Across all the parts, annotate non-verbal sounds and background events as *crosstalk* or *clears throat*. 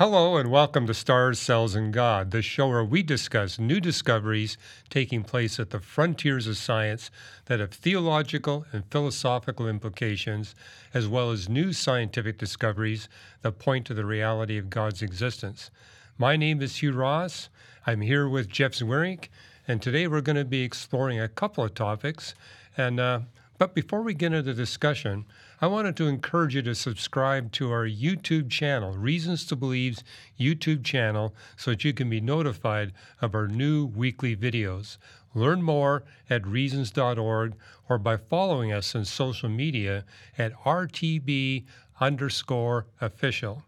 Hello, and welcome to Stars, Cells, and God, the show where we discuss new discoveries taking place at the frontiers of science that have theological and philosophical implications, as well as new scientific discoveries that point to the reality of God's existence. My name is Hugh Ross. I'm here with Jeff Zweerink, and today we're going to be exploring a couple of topics. And uh, but before we get into the discussion, I wanted to encourage you to subscribe to our YouTube channel, Reasons to Believe's YouTube channel, so that you can be notified of our new weekly videos. Learn more at reasons.org or by following us on social media at RTB underscore official.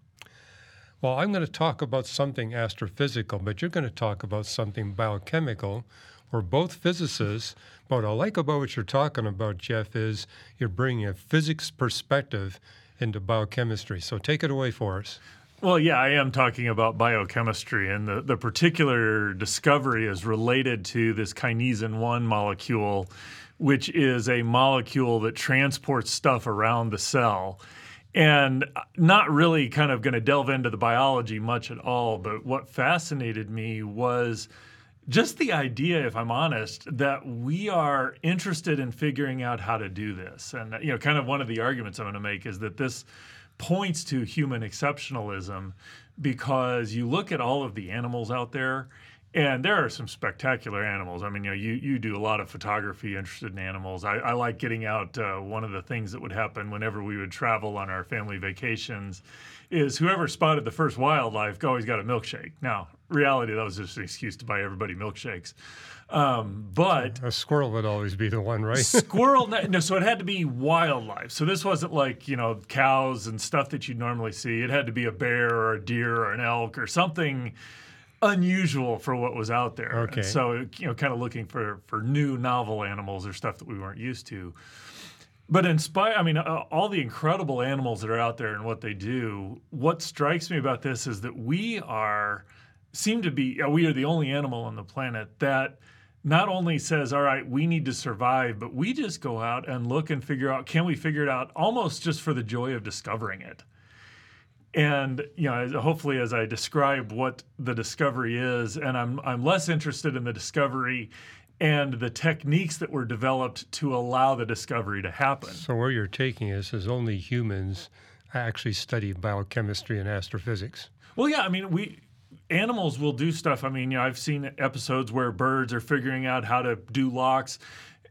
Well, I'm going to talk about something astrophysical, but you're going to talk about something biochemical. We're both physicists, but I like about what you're talking about, Jeff, is you're bringing a physics perspective into biochemistry. So take it away for us. Well, yeah, I am talking about biochemistry, and the, the particular discovery is related to this kinesin 1 molecule, which is a molecule that transports stuff around the cell. And not really kind of going to delve into the biology much at all, but what fascinated me was just the idea, if I'm honest, that we are interested in figuring out how to do this. And, you know, kind of one of the arguments I'm going to make is that this points to human exceptionalism because you look at all of the animals out there and there are some spectacular animals. I mean, you know, you, you do a lot of photography interested in animals. I, I like getting out. Uh, one of the things that would happen whenever we would travel on our family vacations is whoever spotted the first wildlife always got a milkshake. Now, reality, that was just an excuse to buy everybody milkshakes. Um, but a squirrel would always be the one, right? *laughs* squirrel, no, so it had to be wildlife. So this wasn't like you know cows and stuff that you'd normally see. It had to be a bear or a deer or an elk or something unusual for what was out there. Okay. And so you know, kind of looking for for new novel animals or stuff that we weren't used to. But in spite, I mean, uh, all the incredible animals that are out there and what they do. What strikes me about this is that we are seem to be uh, we are the only animal on the planet that not only says, all right, we need to survive, but we just go out and look and figure out can we figure it out almost just for the joy of discovering it. And you know, hopefully, as I describe what the discovery is, and I'm I'm less interested in the discovery and the techniques that were developed to allow the discovery to happen. So where you're taking us is only humans actually study biochemistry and astrophysics. Well, yeah, I mean, we animals will do stuff. I mean, you know, I've seen episodes where birds are figuring out how to do locks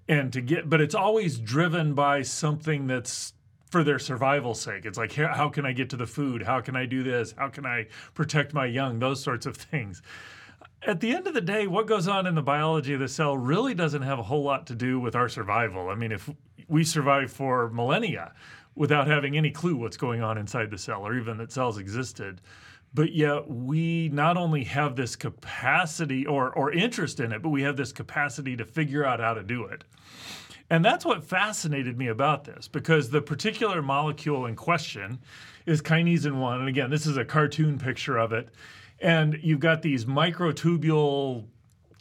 and to get, but it's always driven by something that's for their survival sake. It's like, how can I get to the food? How can I do this? How can I protect my young? Those sorts of things. At the end of the day, what goes on in the biology of the cell really doesn't have a whole lot to do with our survival. I mean, if we survive for millennia without having any clue what's going on inside the cell or even that cells existed, but yet we not only have this capacity or, or interest in it, but we have this capacity to figure out how to do it. And that's what fascinated me about this because the particular molecule in question is kinesin 1. And again, this is a cartoon picture of it. And you've got these microtubule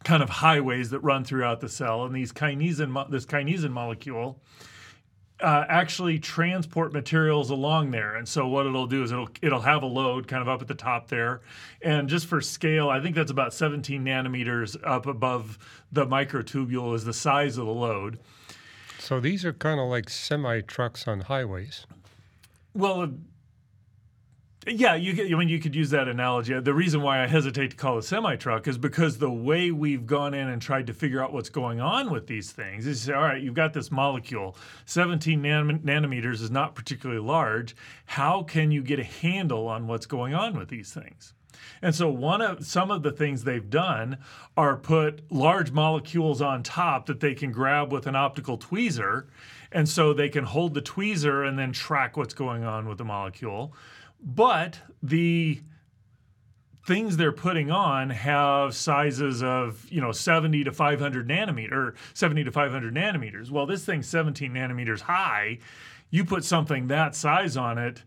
kind of highways that run throughout the cell. And these kinesin, this kinesin molecule uh, actually transport materials along there. And so what it'll do is it'll it'll have a load kind of up at the top there. And just for scale, I think that's about 17 nanometers up above the microtubule is the size of the load. So these are kind of like semi trucks on highways. Well, yeah, you could, I mean, you could use that analogy. The reason why I hesitate to call a semi truck is because the way we've gone in and tried to figure out what's going on with these things is all right, you've got this molecule, 17 nan- nanometers is not particularly large. How can you get a handle on what's going on with these things? And so one of some of the things they've done are put large molecules on top that they can grab with an optical tweezer. And so they can hold the tweezer and then track what's going on with the molecule. But the things they're putting on have sizes of you know 70 to 500 nanometer 70 to 500 nanometers well this thing's 17 nanometers high you put something that size on it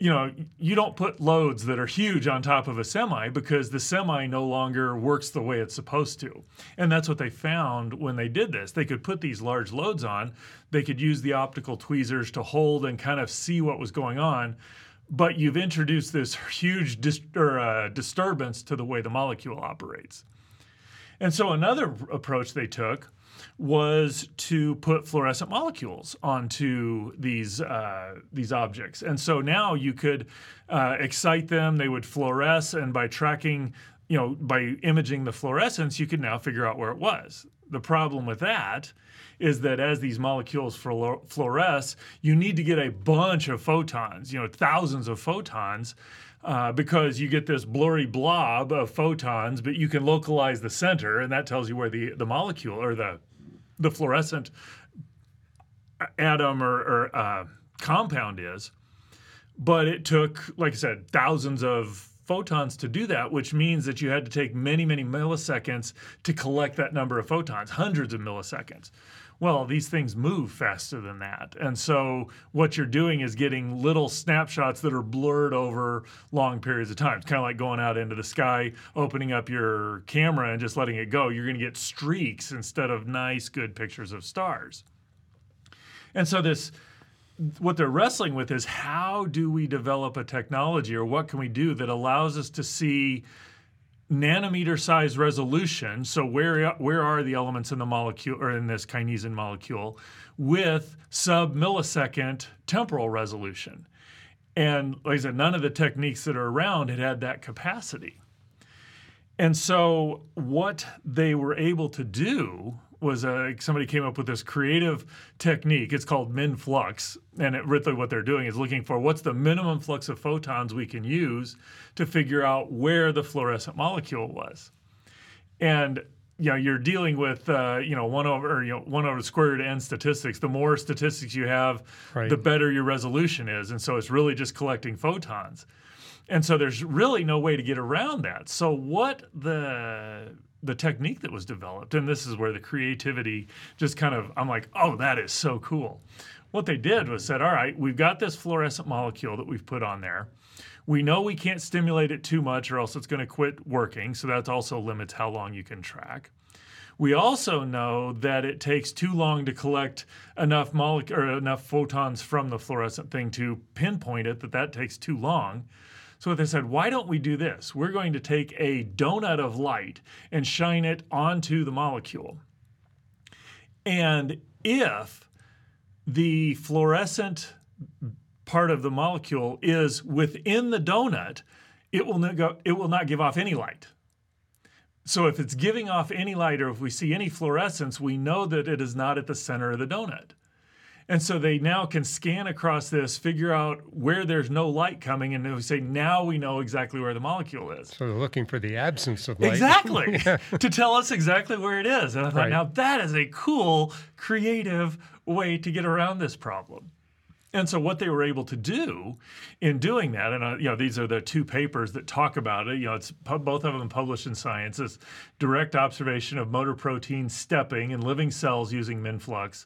you know, you don't put loads that are huge on top of a semi because the semi no longer works the way it's supposed to. And that's what they found when they did this. They could put these large loads on, they could use the optical tweezers to hold and kind of see what was going on. But you've introduced this huge dis- or, uh, disturbance to the way the molecule operates. And so another approach they took was to put fluorescent molecules onto these uh, these objects, and so now you could uh, excite them; they would fluoresce, and by tracking, you know, by imaging the fluorescence, you could now figure out where it was. The problem with that is that as these molecules fluoresce, you need to get a bunch of photons, you know, thousands of photons. Uh, because you get this blurry blob of photons, but you can localize the center, and that tells you where the, the molecule or the the fluorescent atom or, or uh, compound is. But it took, like I said, thousands of photons to do that, which means that you had to take many, many milliseconds to collect that number of photons, hundreds of milliseconds. Well, these things move faster than that. And so what you're doing is getting little snapshots that are blurred over long periods of time. It's kind of like going out into the sky, opening up your camera and just letting it go. You're going to get streaks instead of nice, good pictures of stars. And so this what they're wrestling with is how do we develop a technology or what can we do that allows us to see nanometer size resolution. So where where are the elements in the molecule or in this kinesin molecule with sub millisecond temporal resolution? And like I said, none of the techniques that are around had had that capacity. And so what they were able to do was uh, somebody came up with this creative technique. It's called MinFlux, and it, really what they're doing is looking for what's the minimum flux of photons we can use to figure out where the fluorescent molecule was. And you know you're dealing with uh, you know one over you know one over the square root of n statistics. The more statistics you have, right. the better your resolution is, and so it's really just collecting photons. And so there's really no way to get around that. So what the the technique that was developed. And this is where the creativity just kind of, I'm like, oh, that is so cool. What they did was said, all right, we've got this fluorescent molecule that we've put on there. We know we can't stimulate it too much or else it's going to quit working. So that also limits how long you can track. We also know that it takes too long to collect enough molecule or enough photons from the fluorescent thing to pinpoint it that that takes too long. So they said, why don't we do this? We're going to take a donut of light and shine it onto the molecule. And if the fluorescent part of the molecule is within the donut, it will not go, it will not give off any light. So if it's giving off any light or if we see any fluorescence, we know that it is not at the center of the donut. And so they now can scan across this, figure out where there's no light coming, and they say, now we know exactly where the molecule is. So they're looking for the absence of light. Exactly. *laughs* to tell us exactly where it is. And I thought, right. now that is a cool, creative way to get around this problem. And so what they were able to do in doing that, and uh, you know these are the two papers that talk about it. You know, it's both of them published in Science. It's direct observation of motor protein stepping in living cells using MinFlux,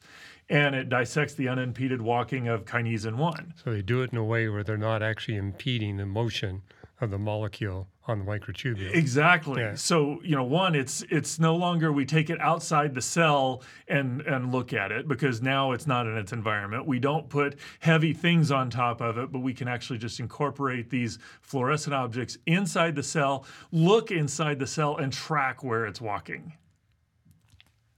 and it dissects the unimpeded walking of kinesin 1. So they do it in a way where they're not actually impeding the motion of the molecule on the microtubule. Exactly. Yeah. So, you know, one, it's it's no longer we take it outside the cell and and look at it because now it's not in its environment. We don't put heavy things on top of it, but we can actually just incorporate these fluorescent objects inside the cell, look inside the cell and track where it's walking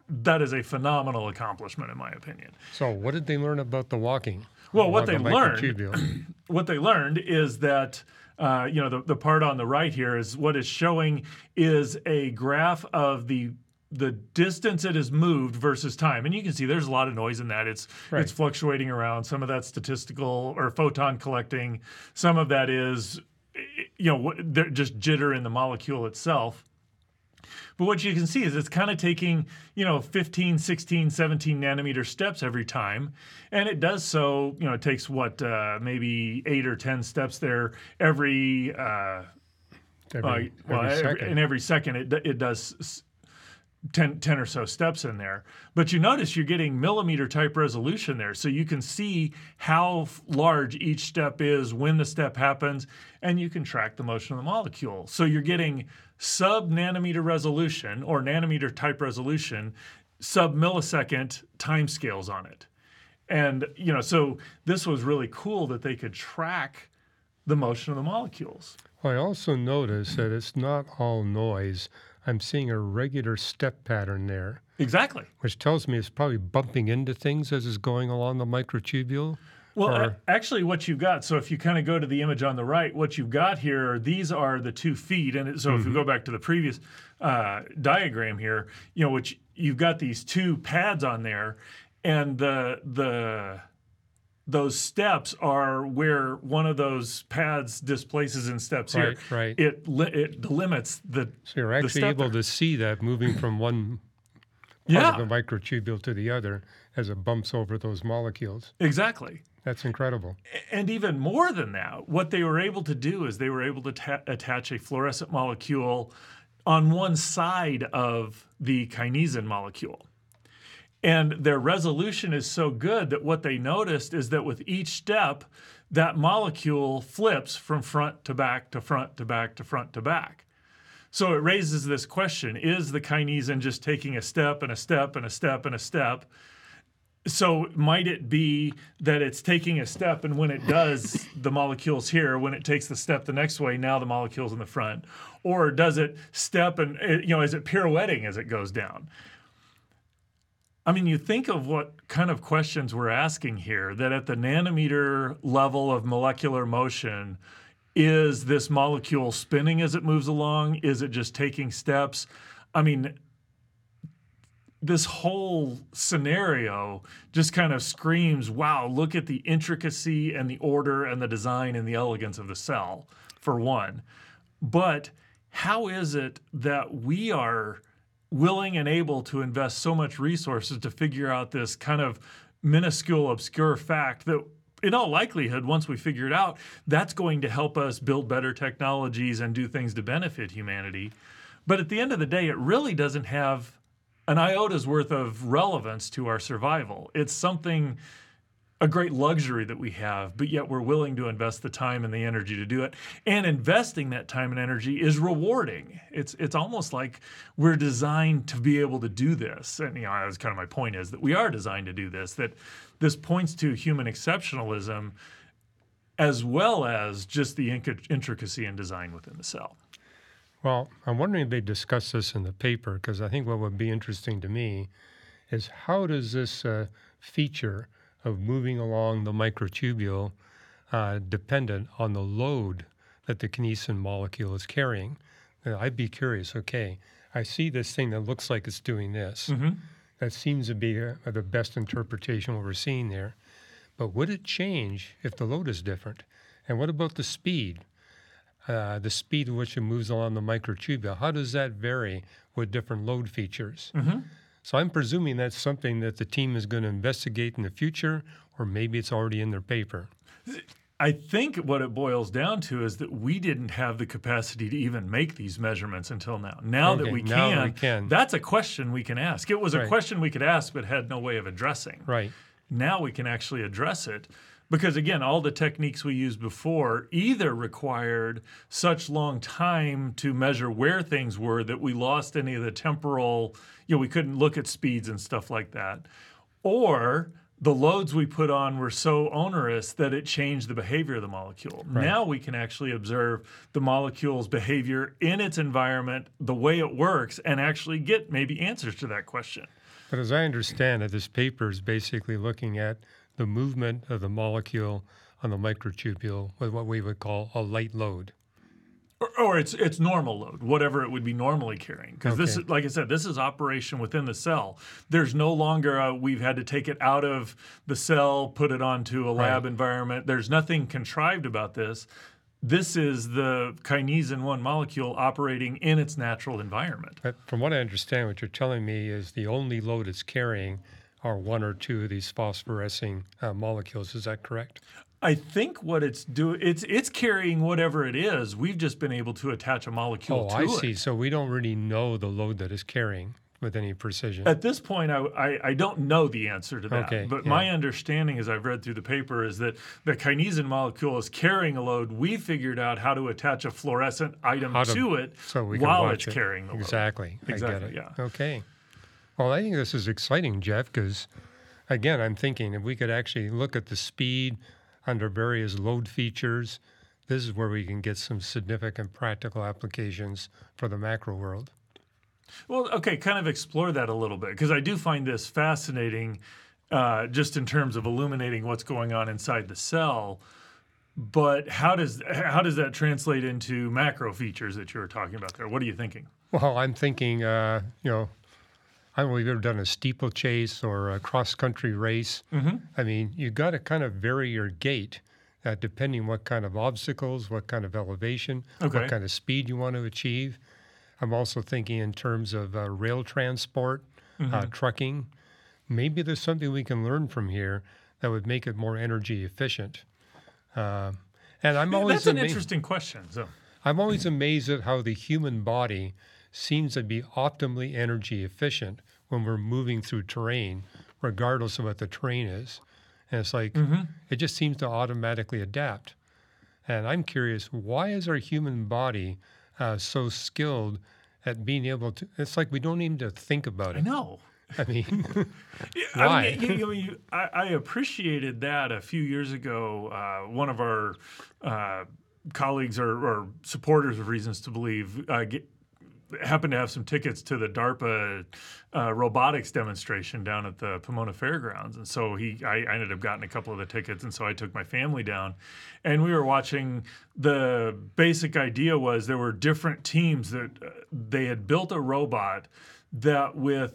that is a phenomenal accomplishment, in my opinion. So, what did they learn about the walking? Well, what they learned, *clears throat* what they learned is that uh, you know the, the part on the right here is what is showing is a graph of the the distance it has moved versus time and you can see there's a lot of noise in that it's right. it's fluctuating around some of that statistical or photon collecting some of that is you know just jitter in the molecule itself but what you can see is it's kind of taking, you know, 15, 16, 17 nanometer steps every time. And it does so, you know, it takes what, uh, maybe eight or 10 steps there every, uh, every, uh, well, every in every second it, it does 10, 10, or so steps in there. But you notice you're getting millimeter type resolution there. So you can see how large each step is when the step happens, and you can track the motion of the molecule. So you're getting sub nanometer resolution or nanometer type resolution, sub millisecond timescales on it. And, you know, so this was really cool that they could track the motion of the molecules. I also noticed that it's not all noise. I'm seeing a regular step pattern there, Exactly. which tells me it's probably bumping into things as it's going along the microtubule. Well, Or- actually, what you've got, so if you kind of go to the image on the right, what you've got here, these are the two feet. And so if we go back to the previous uh, diagram here, you know, which you've got these two pads on there, and the, the, those steps are where one of those pads displaces and steps here. Right, right. It, li- it delimits the. So you're actually able there. to see that moving from *clears throat* one part Yeah, of the microtubule to the other as it bumps over those molecules. exactly. That's incredible. And even more than that, what they were able to do is they were able to ta- attach a fluorescent molecule on one side of the kinesin molecule. And their resolution is so good that what they noticed is that with each step, that molecule flips from front to back to front to back to front to back. So it raises this question Is the kinesin just taking a step and a step and a step and a step? So might it be that it's taking a step, and when it does, *laughs* the molecule's here. When it takes the step the next way, now the molecule's in the front, or does it step and uh, you know is it pirouetting as it goes down? I mean, you think of what kind of questions we're asking here. That at the nanometer level of molecular motion, is this molecule spinning as it moves along? Is it just taking steps? I mean, this whole scenario just kind of screams, wow, look at the intricacy and the order and the design and the elegance of the cell, for one. But how is it that we are willing and able to invest so much resources to figure out this kind of minuscule, obscure fact that in all likelihood, once we figure it out, that's going to help us build better technologies and do things to benefit humanity. But at the end of the day, it really doesn't have an iota's worth of relevance to our survival. It's something, a great luxury that we have, but yet we're willing to invest the time and the energy to do it. And investing that time and energy is rewarding. It's it's almost like we're designed to be able to do this. And you know, that's kind of my point is that we are designed to do this. That this points to human exceptionalism as well as just the intricacy and design within the cell. Well, I'm wondering if they discuss this in the paper because I think what would be interesting to me is how does this uh, feature of moving along the microtubule uh, dependent on the load that the kinesin molecule is carrying? Now, I'd be curious. Okay, I see this thing that looks like it's doing this. That seems to be uh, the best interpretation what we're seeing there. But would it change if the load is different? And what about the speed? uh, the speed at which it moves along the microtubule. How does that vary with different load features? So I'm presuming that's something that the team is going to investigate in the future, or maybe it's already in their paper. I think what it boils down to is that we didn't have the capacity to even make these measurements until now. Now that Okay, we now can, we can. that's a question we can ask. It was a question we could ask but had no way of addressing. Right. Now we can actually address it because again, all the techniques we used before either required such long time to measure where things were that we lost any of the temporal, you know, we couldn't look at speeds and stuff like that, or the loads we put on were so onerous that it changed the behavior of the molecule. Now we can actually observe the molecule's behavior in its environment, the way it works, and actually get maybe answers to that question. But as I understand it, this paper is basically looking at the movement of the molecule on the microtubule with what we would call a light load. or, or it's it's normal load, whatever it would be normally carrying. Because this, Okay. is, like I said, this is operation within the cell. There's no longer a, we've had to take it out of the cell, put it onto a lab Right. environment. There's nothing contrived about this. This is the kinesin one molecule operating in its natural environment. But from what I understand, what you're telling me is the only load it's carrying are one or two of these phosphorescing uh, molecules. Is that correct? I think what it's doing, it's it's carrying whatever it is. We've just been able to attach a molecule Oh, to I it. see. So we don't really know the load that it's carrying with any precision. At this point, I, I, I don't know the answer to that. Okay, but yeah. my understanding, as I've read through the paper, is that the kinesin molecule is carrying a load. We figured out how to attach a fluorescent item to- to it so while it's it. carrying the load. Exactly. I Exactly, get it. yeah. Okay. Well, I think this is exciting, Jeff, because again, I'm thinking if we could actually look at the speed under various load features this is where we can get some significant practical applications for the macro world. Well, okay, kind of explore that a little bit because I do find this fascinating, uh, just in terms of illuminating what's going on inside the cell. But how does how does that translate into macro features that you were talking about there? What are you thinking? Well, I'm thinking, uh, you know, I don't know if you've ever done a steeplechase or a cross country race. Mm-hmm. I mean, you got to kind of vary your gait uh, depending what kind of obstacles, what kind of elevation, Okay. what kind of speed you want to achieve. I'm also thinking in terms of uh, rail transport, Mm-hmm. uh, trucking. Maybe there's something we can learn from here that would make it more energy efficient. Uh, and I'm always That's an ama- interesting question. So, I'm always amazed at how the human body seems to be optimally energy efficient when we're moving through terrain, regardless of what the terrain is. And it's like it just seems to automatically adapt. And I'm curious, why is our human body uh, so skilled at being able to? It's like we don't even to think about I it. know. I mean, *laughs* *laughs* I Why? mean, you, you, I, I appreciated that a few years ago. Uh, one of our uh, colleagues or, or supporters of Reasons to Believe uh, happened to have some tickets to the DARPA uh, robotics demonstration down at the Pomona Fairgrounds, and so he, I, I ended up getting a couple of the tickets, and so I took my family down, and we were watching. The basic idea was there were different teams that uh, they had built a robot that with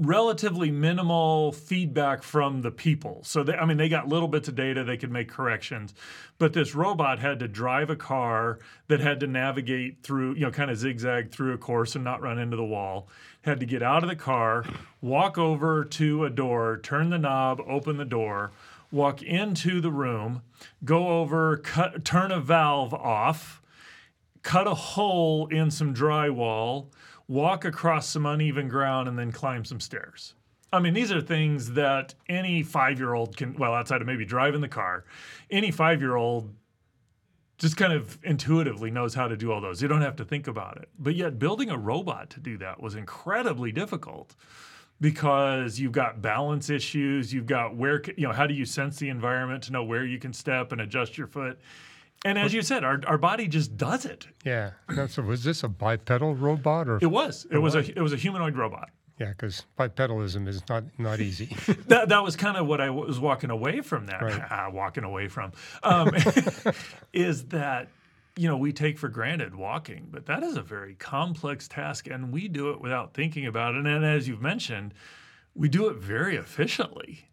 relatively minimal feedback from the people. So they, I mean, they got little bits of data, they could make corrections, but this robot had to drive a car that had to navigate through, you know, kind of zigzag through a course and not run into the wall. Had to get out of the car, walk over to a door, turn the knob, open the door, walk into the room, go over, cut, turn a valve off cut a hole in some drywall, walk across some uneven ground, and then climb some stairs. I mean, these are things that any five year old can, well, outside of maybe driving the car, any five year old just kind of intuitively knows how to do all those. You don't have to think about it. But yet, building a robot to do that was incredibly difficult because you've got balance issues. You've got where, you know, how do you sense the environment to know where you can step and adjust your foot? And as you said, our, our body just does it. yeah. So was this a bipedal robot or? It was. It was a it was a humanoid robot. Yeah, because bipedalism is not not easy. *laughs* That that was kind of what I was walking away from. That Right. *laughs* ah, walking away from um, *laughs* is that you know we take for granted walking, but that is a very complex task, and we do it without thinking about it. And as you've mentioned, we do it very efficiently.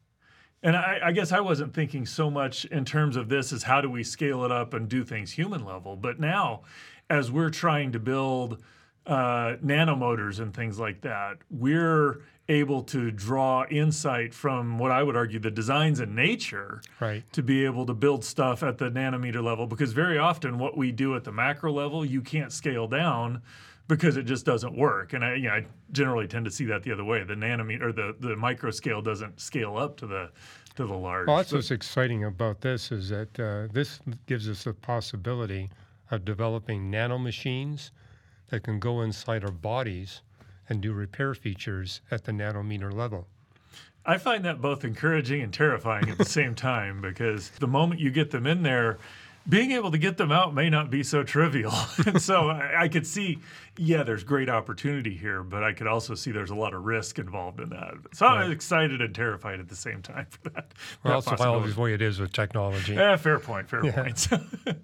And I, I guess I wasn't thinking so much in terms of this as how do we scale it up and do things human level. But now, as we're trying to build uh, nanomotors and things like that, we're able to draw insight from what I would argue the designs in nature right. to be able to build stuff at the nanometer level. Because very often, what we do at the macro level, you can't scale down because it just doesn't work. And I, you know, I generally tend to see that the other way. The nanometer or the the micro scale doesn't scale up to the to the large. Well, that's So- what's exciting about this is that uh, this gives us the possibility of developing nanomachines that can go inside our bodies and do repair features at the nanometer level. I find that both encouraging and terrifying at the same time because the moment you get them in there, being able to get them out may not be so trivial. *laughs* and so I, I could see, yeah, there's great opportunity here, but I could also see there's a lot of risk involved in that. So I'm excited and terrified at the same time for that. Well, that that's the way it is with technology. Yeah, fair point. Fair point. *laughs*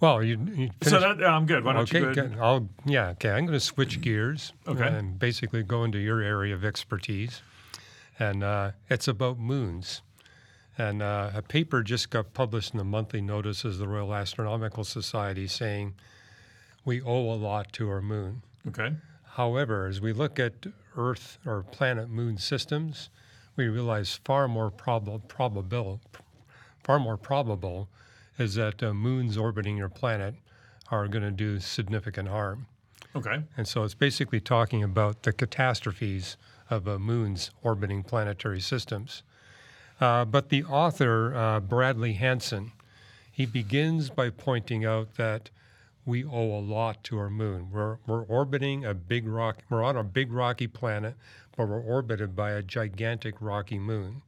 Well, you, you so that, I'm good. Why don't okay, you go. I'll yeah. Okay, I'm going to switch gears. Okay. And basically go into your area of expertise, and uh, it's about moons. And uh, a paper just got published in the monthly notices of the Royal Astronomical Society saying we owe a lot to our moon. Okay. However, as we look at Earth or planet moon systems, we realize far more prob- probable, far more probable is that uh, moons orbiting your planet are going to do significant harm. Okay. And so it's basically talking about the catastrophes of uh, moons orbiting planetary systems. Uh, but the author, uh, Bradley Hansen, he begins by pointing out that we owe a lot to our moon. We're, we're orbiting a big rock, we're on a big rocky planet, but we're orbited by a gigantic rocky moon.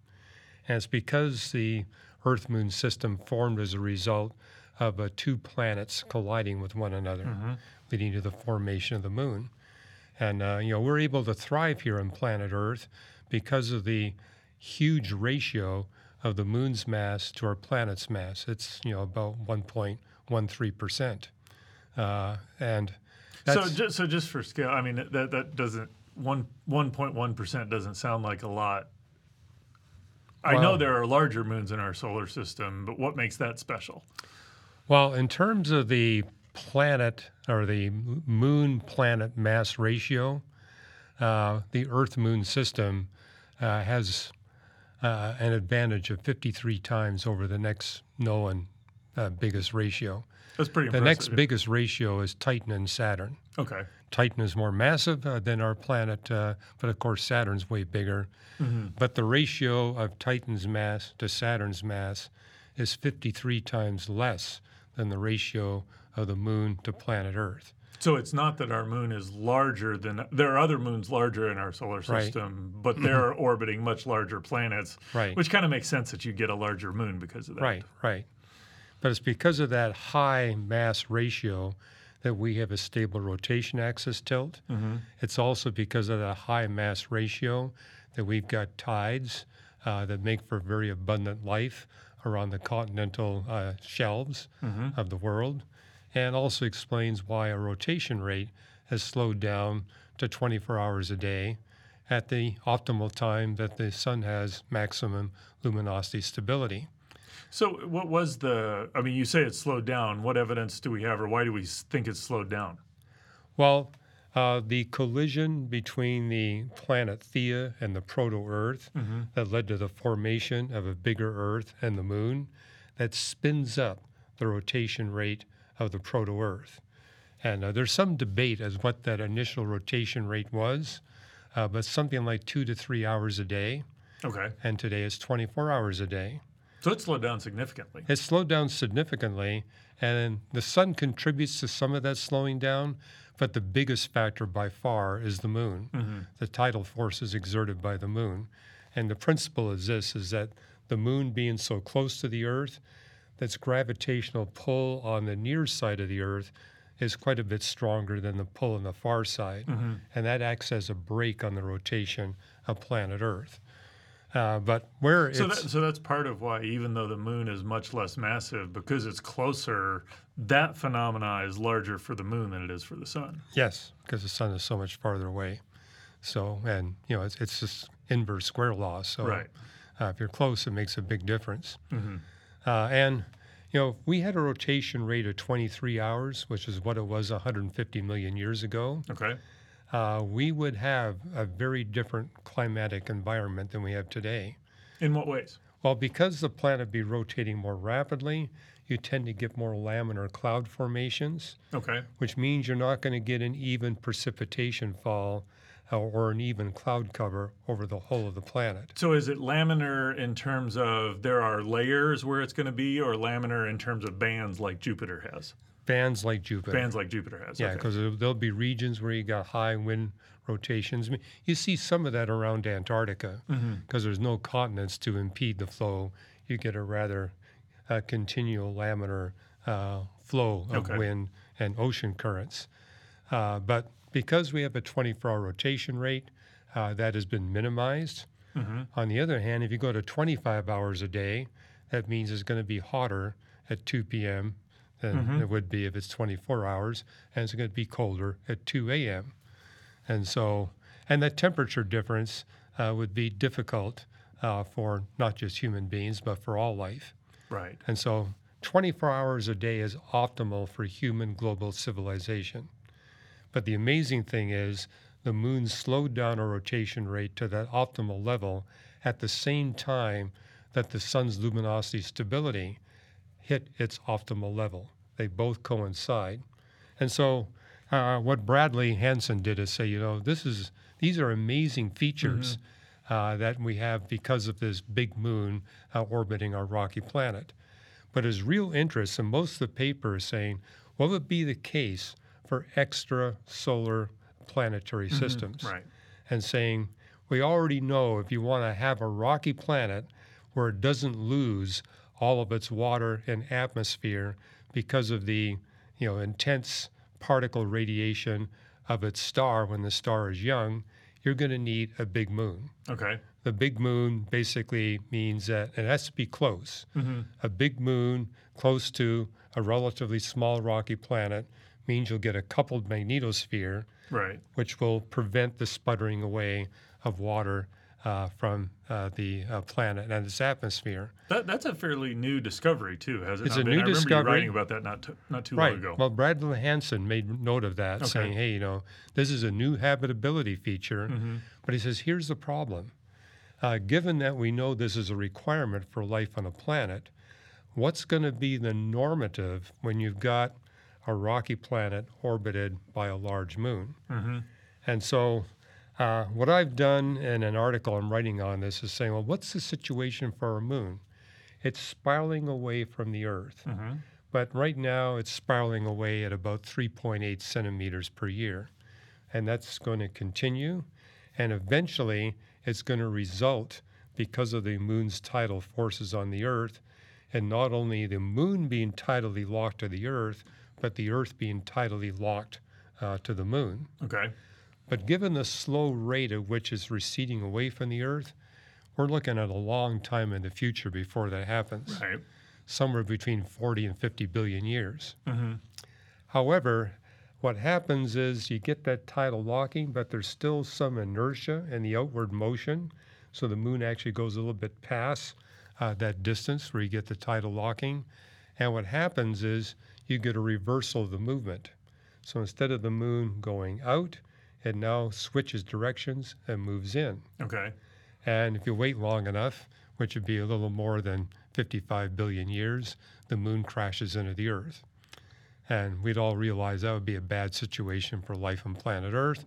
And it's because the Earth moon system formed as a result of uh, two planets colliding with one another, leading to the formation of the moon. And uh, you know we're able to thrive here on planet Earth because of the huge ratio of the moon's mass to our planet's mass. It's you know about 1.13 percent, uh, and So just, so just for scale, I mean that that doesn't one one point one percent doesn't sound like a lot. I know there are larger moons in our solar system, but what makes that special? Well, in terms of the planet or the moon planet mass ratio, uh, the Earth moon system uh, has uh, an advantage of 53 times over the next known uh, biggest ratio. That's pretty The next biggest ratio is Titan and Saturn. Okay. Titan is more massive uh, than our planet, uh, but of course Saturn's way bigger. But the ratio of Titan's mass to Saturn's mass is 53 times less than the ratio of the moon to planet Earth. So it's not that our moon is larger than there are other moons larger in our solar Right. system, but *clears throat* they're orbiting much larger planets. Right. Which kind of makes sense that you get a larger moon because of that. Right, right. But it's because of that high mass ratio that we have a stable rotation axis tilt. It's also because of that high mass ratio that we've got tides uh, that make for very abundant life around the continental uh, shelves of the world, and also explains why a rotation rate has slowed down to 24 hours a day at the optimal time that the sun has maximum luminosity stability. So what was the? I mean, you say it's slowed down. What evidence do we have, or why do we think it's slowed down? Well, uh, the collision between the planet Theia and the proto Earth that led to the formation of a bigger Earth and the moon that spins up the rotation rate of the proto Earth. And uh, there's some debate as what that initial rotation rate was, uh, but something like two to three hours a day, Okay. and today it's 24 hours a day. So it slowed down significantly. It slowed down significantly, and the sun contributes to some of that slowing down, but the biggest factor by far is the moon. The tidal force is exerted by the moon. And the principle is this is that the moon being so close to the earth, that's gravitational pull on the near side of the earth is quite a bit stronger than the pull on the far side. And that acts as a brake on the rotation of planet Earth. Uh, but where So, that, so that's part of why, even though the moon is much less massive, because it's closer, that phenomena is larger for the moon than it is for the sun. Yes, because the sun is so much farther away. So, and you know, it's, it's just inverse square law. So, Right. uh, if you're close, it makes a big difference. Uh, and you know, if we had a rotation rate of 23 hours, which is what it was 150 million years ago. Okay. Uh, we would have a very different climatic environment than we have today. In what ways? Well, because the planet would be rotating more rapidly, you tend to get more laminar cloud formations Okay. which means you're not going to get an even precipitation fall or an even cloud cover over the whole of the planet. So is it laminar in terms of there are layers where it's going to be, or laminar in terms of bands like Jupiter has? Bands like Jupiter. Bands like Jupiter has. yeah, okay. because there'll be regions where you got high wind rotations. I mean, you see some of that around Antarctica because there's no continents to impede the flow. You get a rather uh, continual laminar uh, flow of Okay. wind and ocean currents. Uh, but because we have a 24 hour rotation rate, uh, that has been minimized. On the other hand, if you go to 25 hours a day, that means it's going to be hotter at 2 p.m. than it would be if it's 24 hours, and it's going to be colder at 2 a.m. And so, and that temperature difference uh, would be difficult uh, for not just human beings, but for all life. right. And so 24 hours a day is optimal for human global civilization. But the amazing thing is the moon slowed down our rotation rate to that optimal level at the same time that the sun's luminosity stability hit its optimal level. They both coincide. And so uh, what Bradley Hansen did is say, you know, this is these are amazing features uh, that we have because of this big moon uh, orbiting our rocky planet. But his real interest, and most of the paper is saying, what would be the case for extra solar planetary mm-hmm. systems? Right. And saying, we already know if you want to have a rocky planet where it doesn't lose all of its water and atmosphere because of the you know intense particle radiation of its star when the star is young, you're going to need a big moon. Okay. The big moon basically means that it has to be close. Mm-hmm. A big moon close to a relatively small rocky planet means you'll get a coupled magnetosphere, Right. which will prevent the sputtering away of water uh, from uh, the uh, planet and its atmosphere. That that's a fairly new discovery too, has it? It's not a been? new I remember discovery. You writing about that not t- not too Right. long ago. Well, Bradley Hansen made note of that, Okay. saying, hey, you know, this is a new habitability feature. Mm-hmm. But he says, here's the problem. Uh, given that we know this is a requirement for life on a planet, what's going to be the normative when you've got a rocky planet orbited by a large moon? Mm-hmm. And so, uh, what I've done in an article I'm writing on this is saying, well, what's the situation for our moon? It's spiraling away from the Earth. Mm-hmm. But right now, it's spiraling away at about 3.8 centimeters per year. And that's going to continue. And eventually, it's going to result, because of the moon's tidal forces on the Earth, and not only the moon being tidally locked to the Earth, but the Earth being tidally locked uh, to the moon. Okay. But given the slow rate at which it's receding away from the Earth, we're looking at a long time in the future before that happens Right. somewhere between 40 and 50 billion years. Mm-hmm. However, what happens is you get that tidal locking, but there's still some inertia in the outward motion. So the moon actually goes a little bit past uh, that distance where you get the tidal locking. And what happens is you get a reversal of the movement. So instead of the moon going out, it now switches directions and moves in. Okay. And if you wait long enough, which would be a little more than 55 billion years, the moon crashes into the Earth. And we'd all realize that would be a bad situation for life on planet Earth.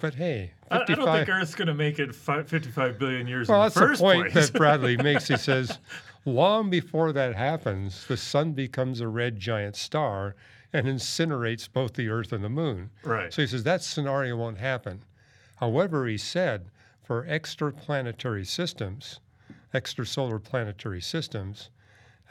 But hey, I, I don't think Earth's going to make it fi- 55 billion years well, in that's the the first point place. that Bradley *laughs* makes. He says, long before that happens, the sun becomes a red giant star and incinerates both the Earth and the moon. right. So he says that scenario won't happen. However, he said for extraplanetary systems, extrasolar planetary systems,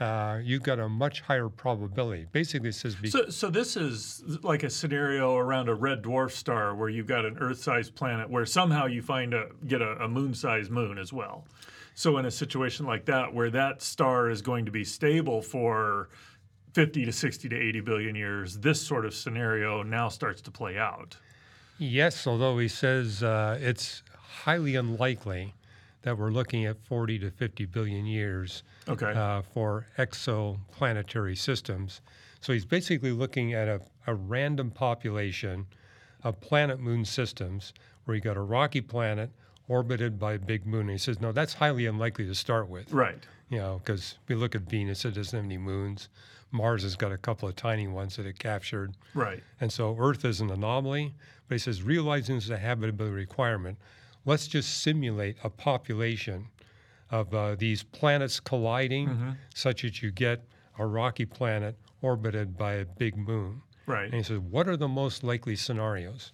uh, you've got a much higher probability. Basically, it says be- So, so this is like a scenario around a red dwarf star where you've got an Earth-sized planet where somehow you find a get a, a moon-sized moon as well. So in a situation like that, where that star is going to be stable for 50 to 60 to 80 billion years, this sort of scenario now starts to play out. yes, although he says uh, it's highly unlikely that we're looking at 40 to 50 billion years Okay. uh, for exoplanetary systems. So he's basically looking at a, a random population of planet moon systems where you got a rocky planet orbited by a big moon. And he says, no, that's highly unlikely to start with. right. You know, because we look at Venus, it doesn't have any moons. Mars has got a couple of tiny ones that it captured. Right. And so Earth is an anomaly. But he says, realizing this is a habitability requirement, let's just simulate a population of uh, these planets colliding such that you get a rocky planet orbited by a big moon. Right. And he says, what are the most likely scenarios?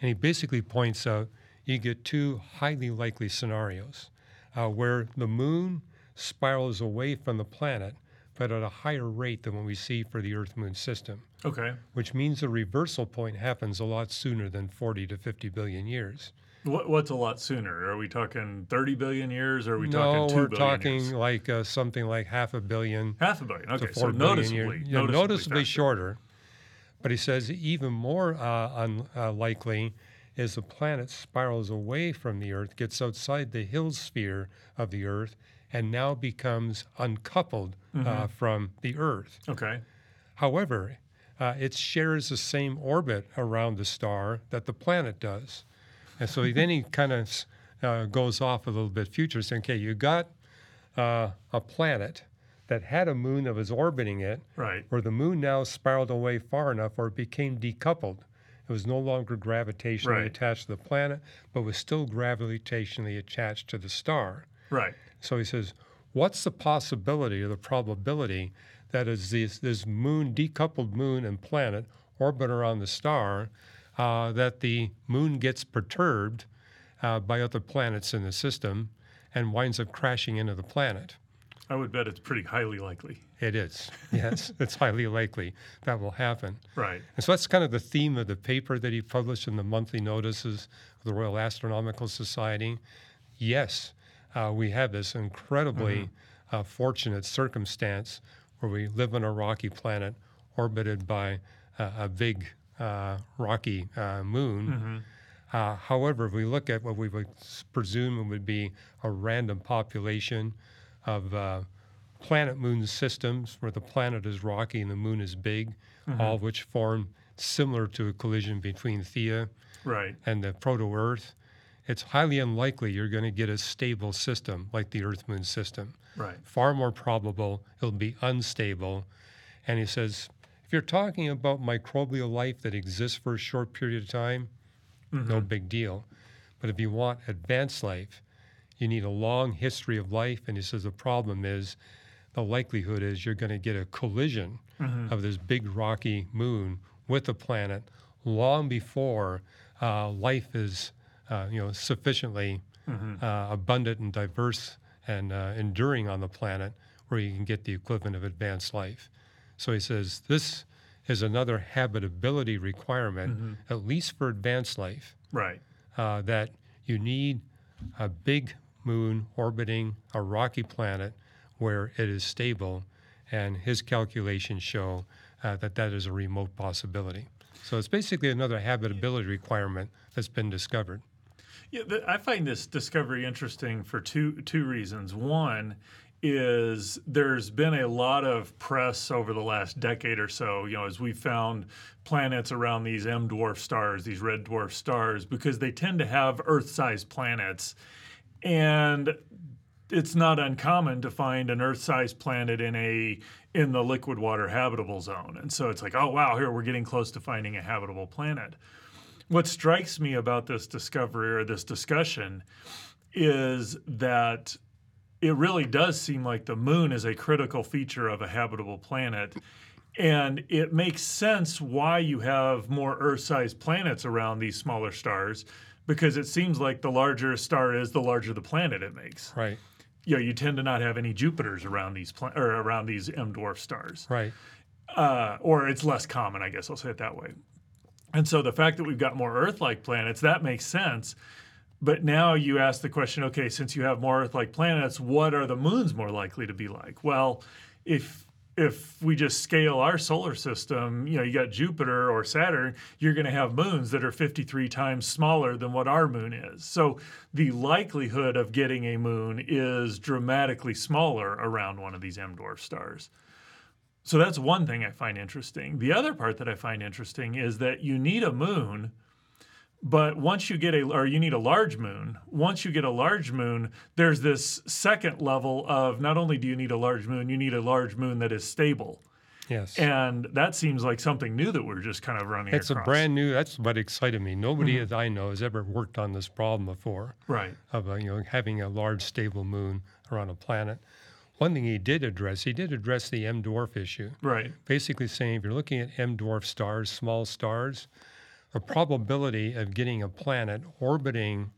And he basically points out you get two highly likely scenarios uh, where the moon spirals away from the planet, but at a higher rate than what we see for the Earth moon system Okay. which means the reversal point happens a lot sooner than 40 to 50 billion years. What, what's a lot sooner? Are we talking 30 billion years or are we no, talking 2 we're talking years? like uh, something like half a billion Half a billion. Okay. So 4 billion noticeably, years. Yeah, noticeably, noticeably shorter. But he says even more uh, unlikely is the planet spirals away from the Earth, gets outside the Hill sphere of the Earth, and now becomes uncoupled Mm-hmm. uh, from the Earth. Okay. However, uh, it shares the same orbit around the star that the planet does. And so then he kind of uh, goes off a little bit future, saying, okay, you got uh, a planet that had a moon that was orbiting it, Right. where the moon now spiraled away far enough where it became decoupled. It was no longer gravitationally Right. attached to the planet, but was still gravitationally attached to the star. Right. So he says, what's the possibility or the probability that as this, this moon, decoupled moon and planet orbit around the star, uh, that the moon gets perturbed uh, by other planets in the system and winds up crashing into the planet? I would bet it's pretty highly likely. It is. Yes, *laughs* it's highly likely that will happen. Right. And so that's kind of the theme of the paper that he published in the monthly notices of the Royal Astronomical Society. Yes, uh, we have this incredibly uh, fortunate circumstance where we live on a rocky planet orbited by uh, a big uh, rocky uh, moon. Uh, however, if we look at what we would presume would be a random population of uh, planet moon systems where the planet is rocky and the moon is big, all of which form similar to a collision between Theia Right. and the proto Earth, it's highly unlikely you're going to get a stable system like the Earth moon system. Right. Far more probable it'll be unstable. And he says, if you're talking about microbial life that exists for a short period of time, no big deal. But if you want advanced life, you need a long history of life. And he says the problem is the likelihood is you're going to get a collision of this big rocky moon with the planet long before uh, life is uh, you know sufficiently uh, abundant and diverse and uh, enduring on the planet where you can get the equivalent of advanced life. So he says this is another habitability requirement, at least for advanced life Right. uh, that you need a big moon orbiting a rocky planet where it is stable, and his calculations show uh, that that is a remote possibility. So it's basically another habitability requirement that's been discovered. Yeah, I find this discovery interesting for two two reasons. One is there's been a lot of press over the last decade or so, you know, as we found planets around these M dwarf stars, these red dwarf stars, because they tend to have Earth-sized planets, and it's not uncommon to find an Earth-sized planet in a in the liquid water habitable zone, and so it's like, oh wow, here we're getting close to finding a habitable planet. What strikes me about this discovery or this discussion is that it really does seem like the moon is a critical feature of a habitable planet. And it makes sense why you have more Earth sized planets around these smaller stars because it seems like the larger a star is, the larger the planet it makes. Right, You know, you tend to not have any Jupiters around these pla- or around these M dwarf stars right, uh, or it's less common, I guess I'll say it that way. And so the fact that we've got more Earth like planets, that makes sense. But now you ask the question okay, since you have more Earth like planets, what are the moons more likely to be like? Well, if if we just scale our solar system, you know, you got Jupiter or Saturn, you're going to have moons that are 53 times smaller than what our moon is. So the likelihood of getting a moon is dramatically smaller around one of these M dwarf stars. So that's one thing I find interesting. The other part that I find interesting is that you need a moon, but once you get a, or you need a large moon, once you get a large moon, there's this second level of not only do you need a large moon, you need a large moon that is stable. yes. And that seems like something new that we're just kind of running it's across. a brand new, that's what excited me. Nobody that I know has ever worked on this problem before. Right. of uh, you know having a large stable moon around a planet. One thing he did address, he did address the M dwarf issue. Right. Basically saying if you're looking at M dwarf stars, small stars, the probability of getting a planet orbiting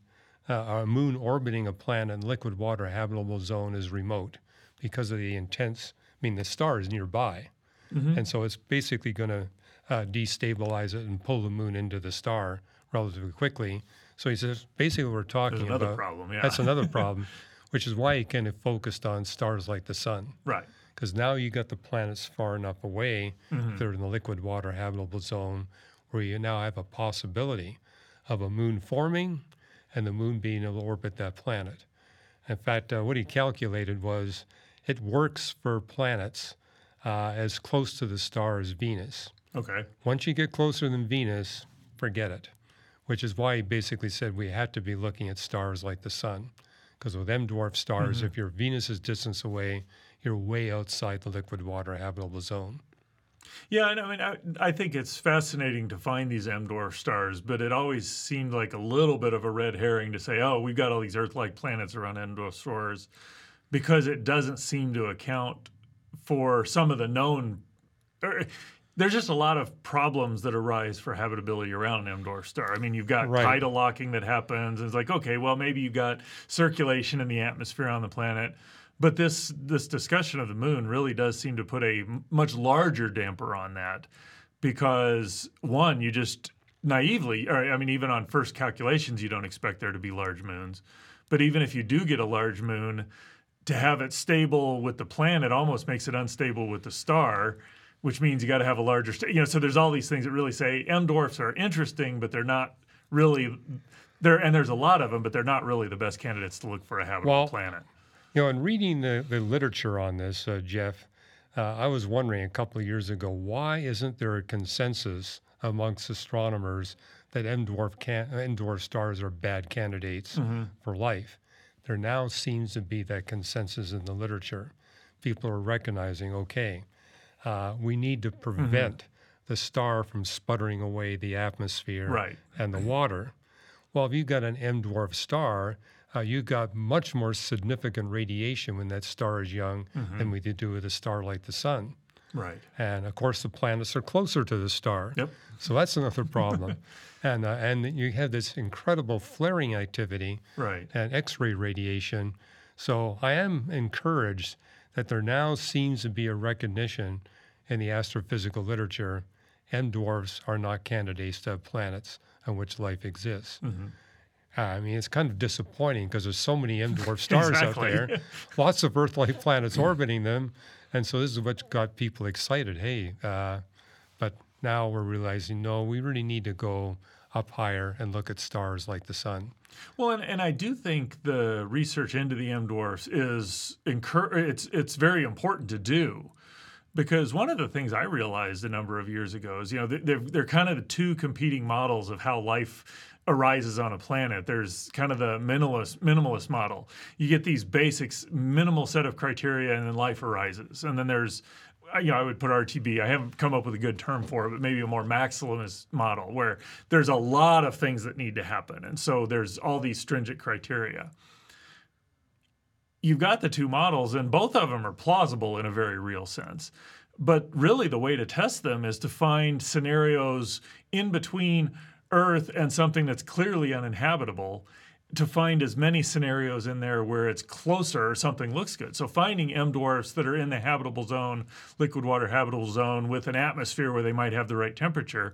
uh, a moon orbiting a planet in liquid water habitable zone is remote because of the intense. I mean, the star is nearby, and so it's basically going to uh, destabilize it and pull the moon into the star relatively quickly. So he says basically we're talking There's another about. problem. Yeah. That's another *laughs* problem, which is why he kind of focused on stars like the sun. right. Because now you got the planets far enough away, they're in the liquid water habitable zone, where you now have a possibility of a moon forming and the moon being able to orbit that planet. In fact, uh, what he calculated was it works for planets uh, as close to the star as Venus. Okay. Once you get closer than Venus, forget it. Which is why he basically said we had to be looking at stars like the sun. Because with M dwarf stars, if you're Venus's distance away, you're way outside the liquid water habitable zone. Yeah, and I mean, I, I think it's fascinating to find these M dwarf stars, but it always seemed like a little bit of a red herring to say, oh, we've got all these Earth like planets around M dwarf stars, because it doesn't seem to account for some of the known. er, there's just a lot of problems that arise for habitability around an M dwarf star. I mean, you've got Right. tidal locking that happens. And it's like, okay, well, maybe you've got circulation in the atmosphere on the planet, But this this discussion of the moon really does seem to put a much larger damper on that because one, you just naively, or I mean, even on first calculations, you don't expect there to be large moons. But even if you do get a large moon, to have it stable with the planet almost makes it unstable with the star, which means you got to have a larger, sta- you know. So there's all these things that really say M dwarfs are interesting, but they're not really there. And there's a lot of them, but they're not really the best candidates to look for a habitable Well, planet. You know, in reading the, the literature on this, uh, Jeff, uh, I was wondering a couple of years ago why isn't there a consensus amongst astronomers that M dwarf can, M dwarf stars are bad candidates for life? There now seems to be that consensus in the literature. People are recognizing, okay, uh, we need to prevent the star from sputtering away the atmosphere Right. and the water. Well, if you've got an M dwarf star, uh, you've got much more significant radiation when that star is young than we do with a star like the sun. Right. And of course, the planets are closer to the star. Yep. So that's another *laughs* problem. and, uh, and you have this incredible flaring activity Right. and X ray radiation. So I am encouraged that there now seems to be a recognition in the astrophysical literature M dwarfs are not candidates to have planets on which life exists. Uh, I mean, it's kind of disappointing because there's so many M dwarf *laughs* stars Exactly. out there, *laughs* lots of Earth like planets orbiting them. And so this is what got people excited. Hey, uh, but now we're realizing no, we really need to go up higher and look at stars like the sun. Well, and, and I do think the research into the M dwarfs is incur- it's it's very important to do because one of the things I realized a number of years ago is you know they- they're they're kind of the two competing models of how life arises on a planet. There's kind of the minimalist minimalist model. You get these basics minimal set of criteria and then life arises. And then there's you know, I would put RTB. I haven't come up with a good term for it, but maybe a more maximalist model where there's a lot of things that need to happen. And so there's all these stringent criteria. You've got the two models, and both of them are plausible in a very real sense. But really, the way to test them is to find scenarios in between Earth and something that's clearly uninhabitable to find as many scenarios in there where it's closer or something looks good. So finding M dwarfs that are in the habitable zone, liquid water habitable zone with an atmosphere where they might have the right temperature,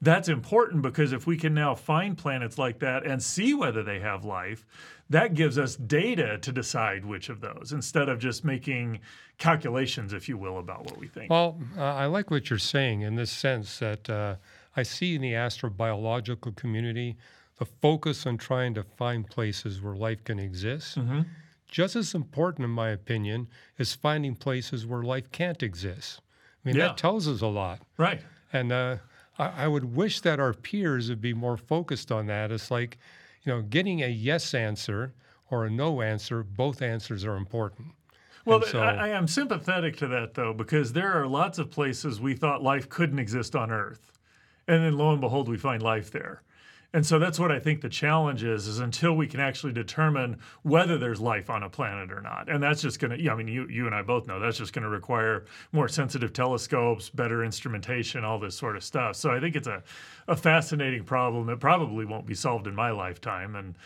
that's important because if we can now find planets like that and see whether they have life, that gives us data to decide which of those instead of just making calculations, if you will, about what we think. Well, uh, I like what you're saying in this sense that uh, I see in the astrobiological community the focus on trying to find places where life can exist. Just as important, in my opinion, is finding places where life can't exist. I mean, Yeah. that tells us a lot. right. And uh, I, I would wish that our peers would be more focused on that. It's like, you know, getting a yes answer or a no answer, both answers are important. Well, so- I, I am sympathetic to that though, because there are lots of places we thought life couldn't exist on Earth, and then lo and behold, we find life there. And so that's what I think the challenge is: is until we can actually determine whether there's life on a planet or not. And that's just going to, yeah, I mean, you you and I both know that's just going to require more sensitive telescopes, better instrumentation, all this sort of stuff. So I think it's a a fascinating problem that probably won't be solved in my lifetime. And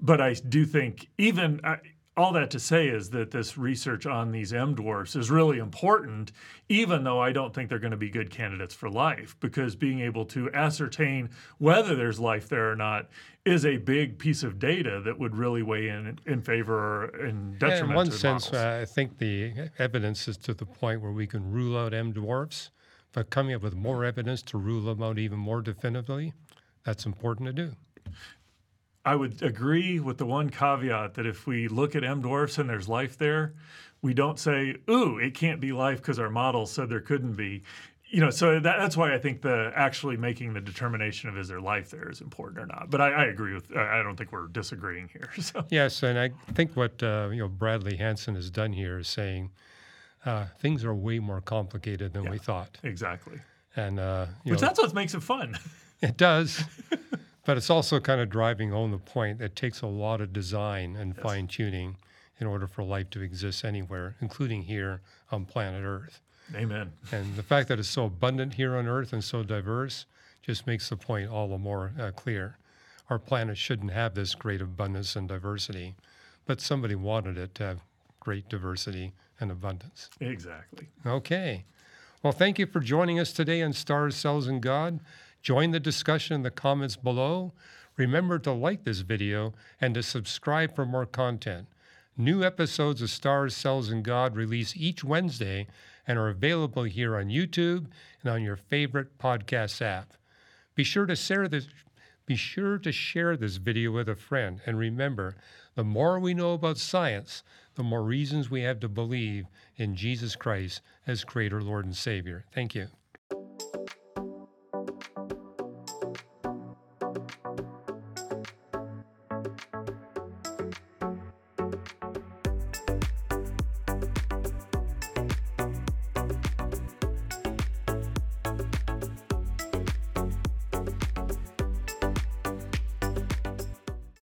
but I do think even I, all that to say is that this research on these M dwarfs is really important, even though I don't think they're going to be good candidates for life, because being able to ascertain whether there's life there or not is a big piece of data that would really weigh in in favor or in Yeah, in one sense, uh, I think the evidence is to the point where we can rule out M dwarfs, but coming up with more evidence to rule them out even more definitively, that's important to do. I would agree with the one caveat that if we look at M dwarfs and there's life there, we don't say, "Ooh, it can't be life" because our model said there couldn't be. You know, so that, that's why I think the actually making the determination of is there life there is important or not. But I, I agree with. I don't think we're disagreeing here. *laughs* So Yes, and I think what uh, you know Bradley Hansen has done here is saying uh, things are way more complicated than we thought, exactly, and uh, which know, that's what makes it fun. it does. *laughs* but it's also kind of driving home the point that it takes a lot of design and fine tuning in order for life to exist anywhere, including here on planet Earth. Amen. And the fact that it's so abundant here on Earth and so diverse just makes the point all the more uh, clear. Our planet shouldn't have this great abundance and diversity, but somebody wanted it to have great diversity and abundance. Exactly. Okay. Well, thank you for joining us today on Stars, Cells, and God. Join the discussion in the comments below. Remember to like this video and to subscribe for more content. New episodes of Stars, Cells, and God release each Wednesday and are available here on YouTube and on your favorite podcast app. Be sure to share this be sure to share this video with a friend and remember, the more we know about science, the more reasons we have to believe in Jesus Christ as creator, Lord and Savior. Thank you.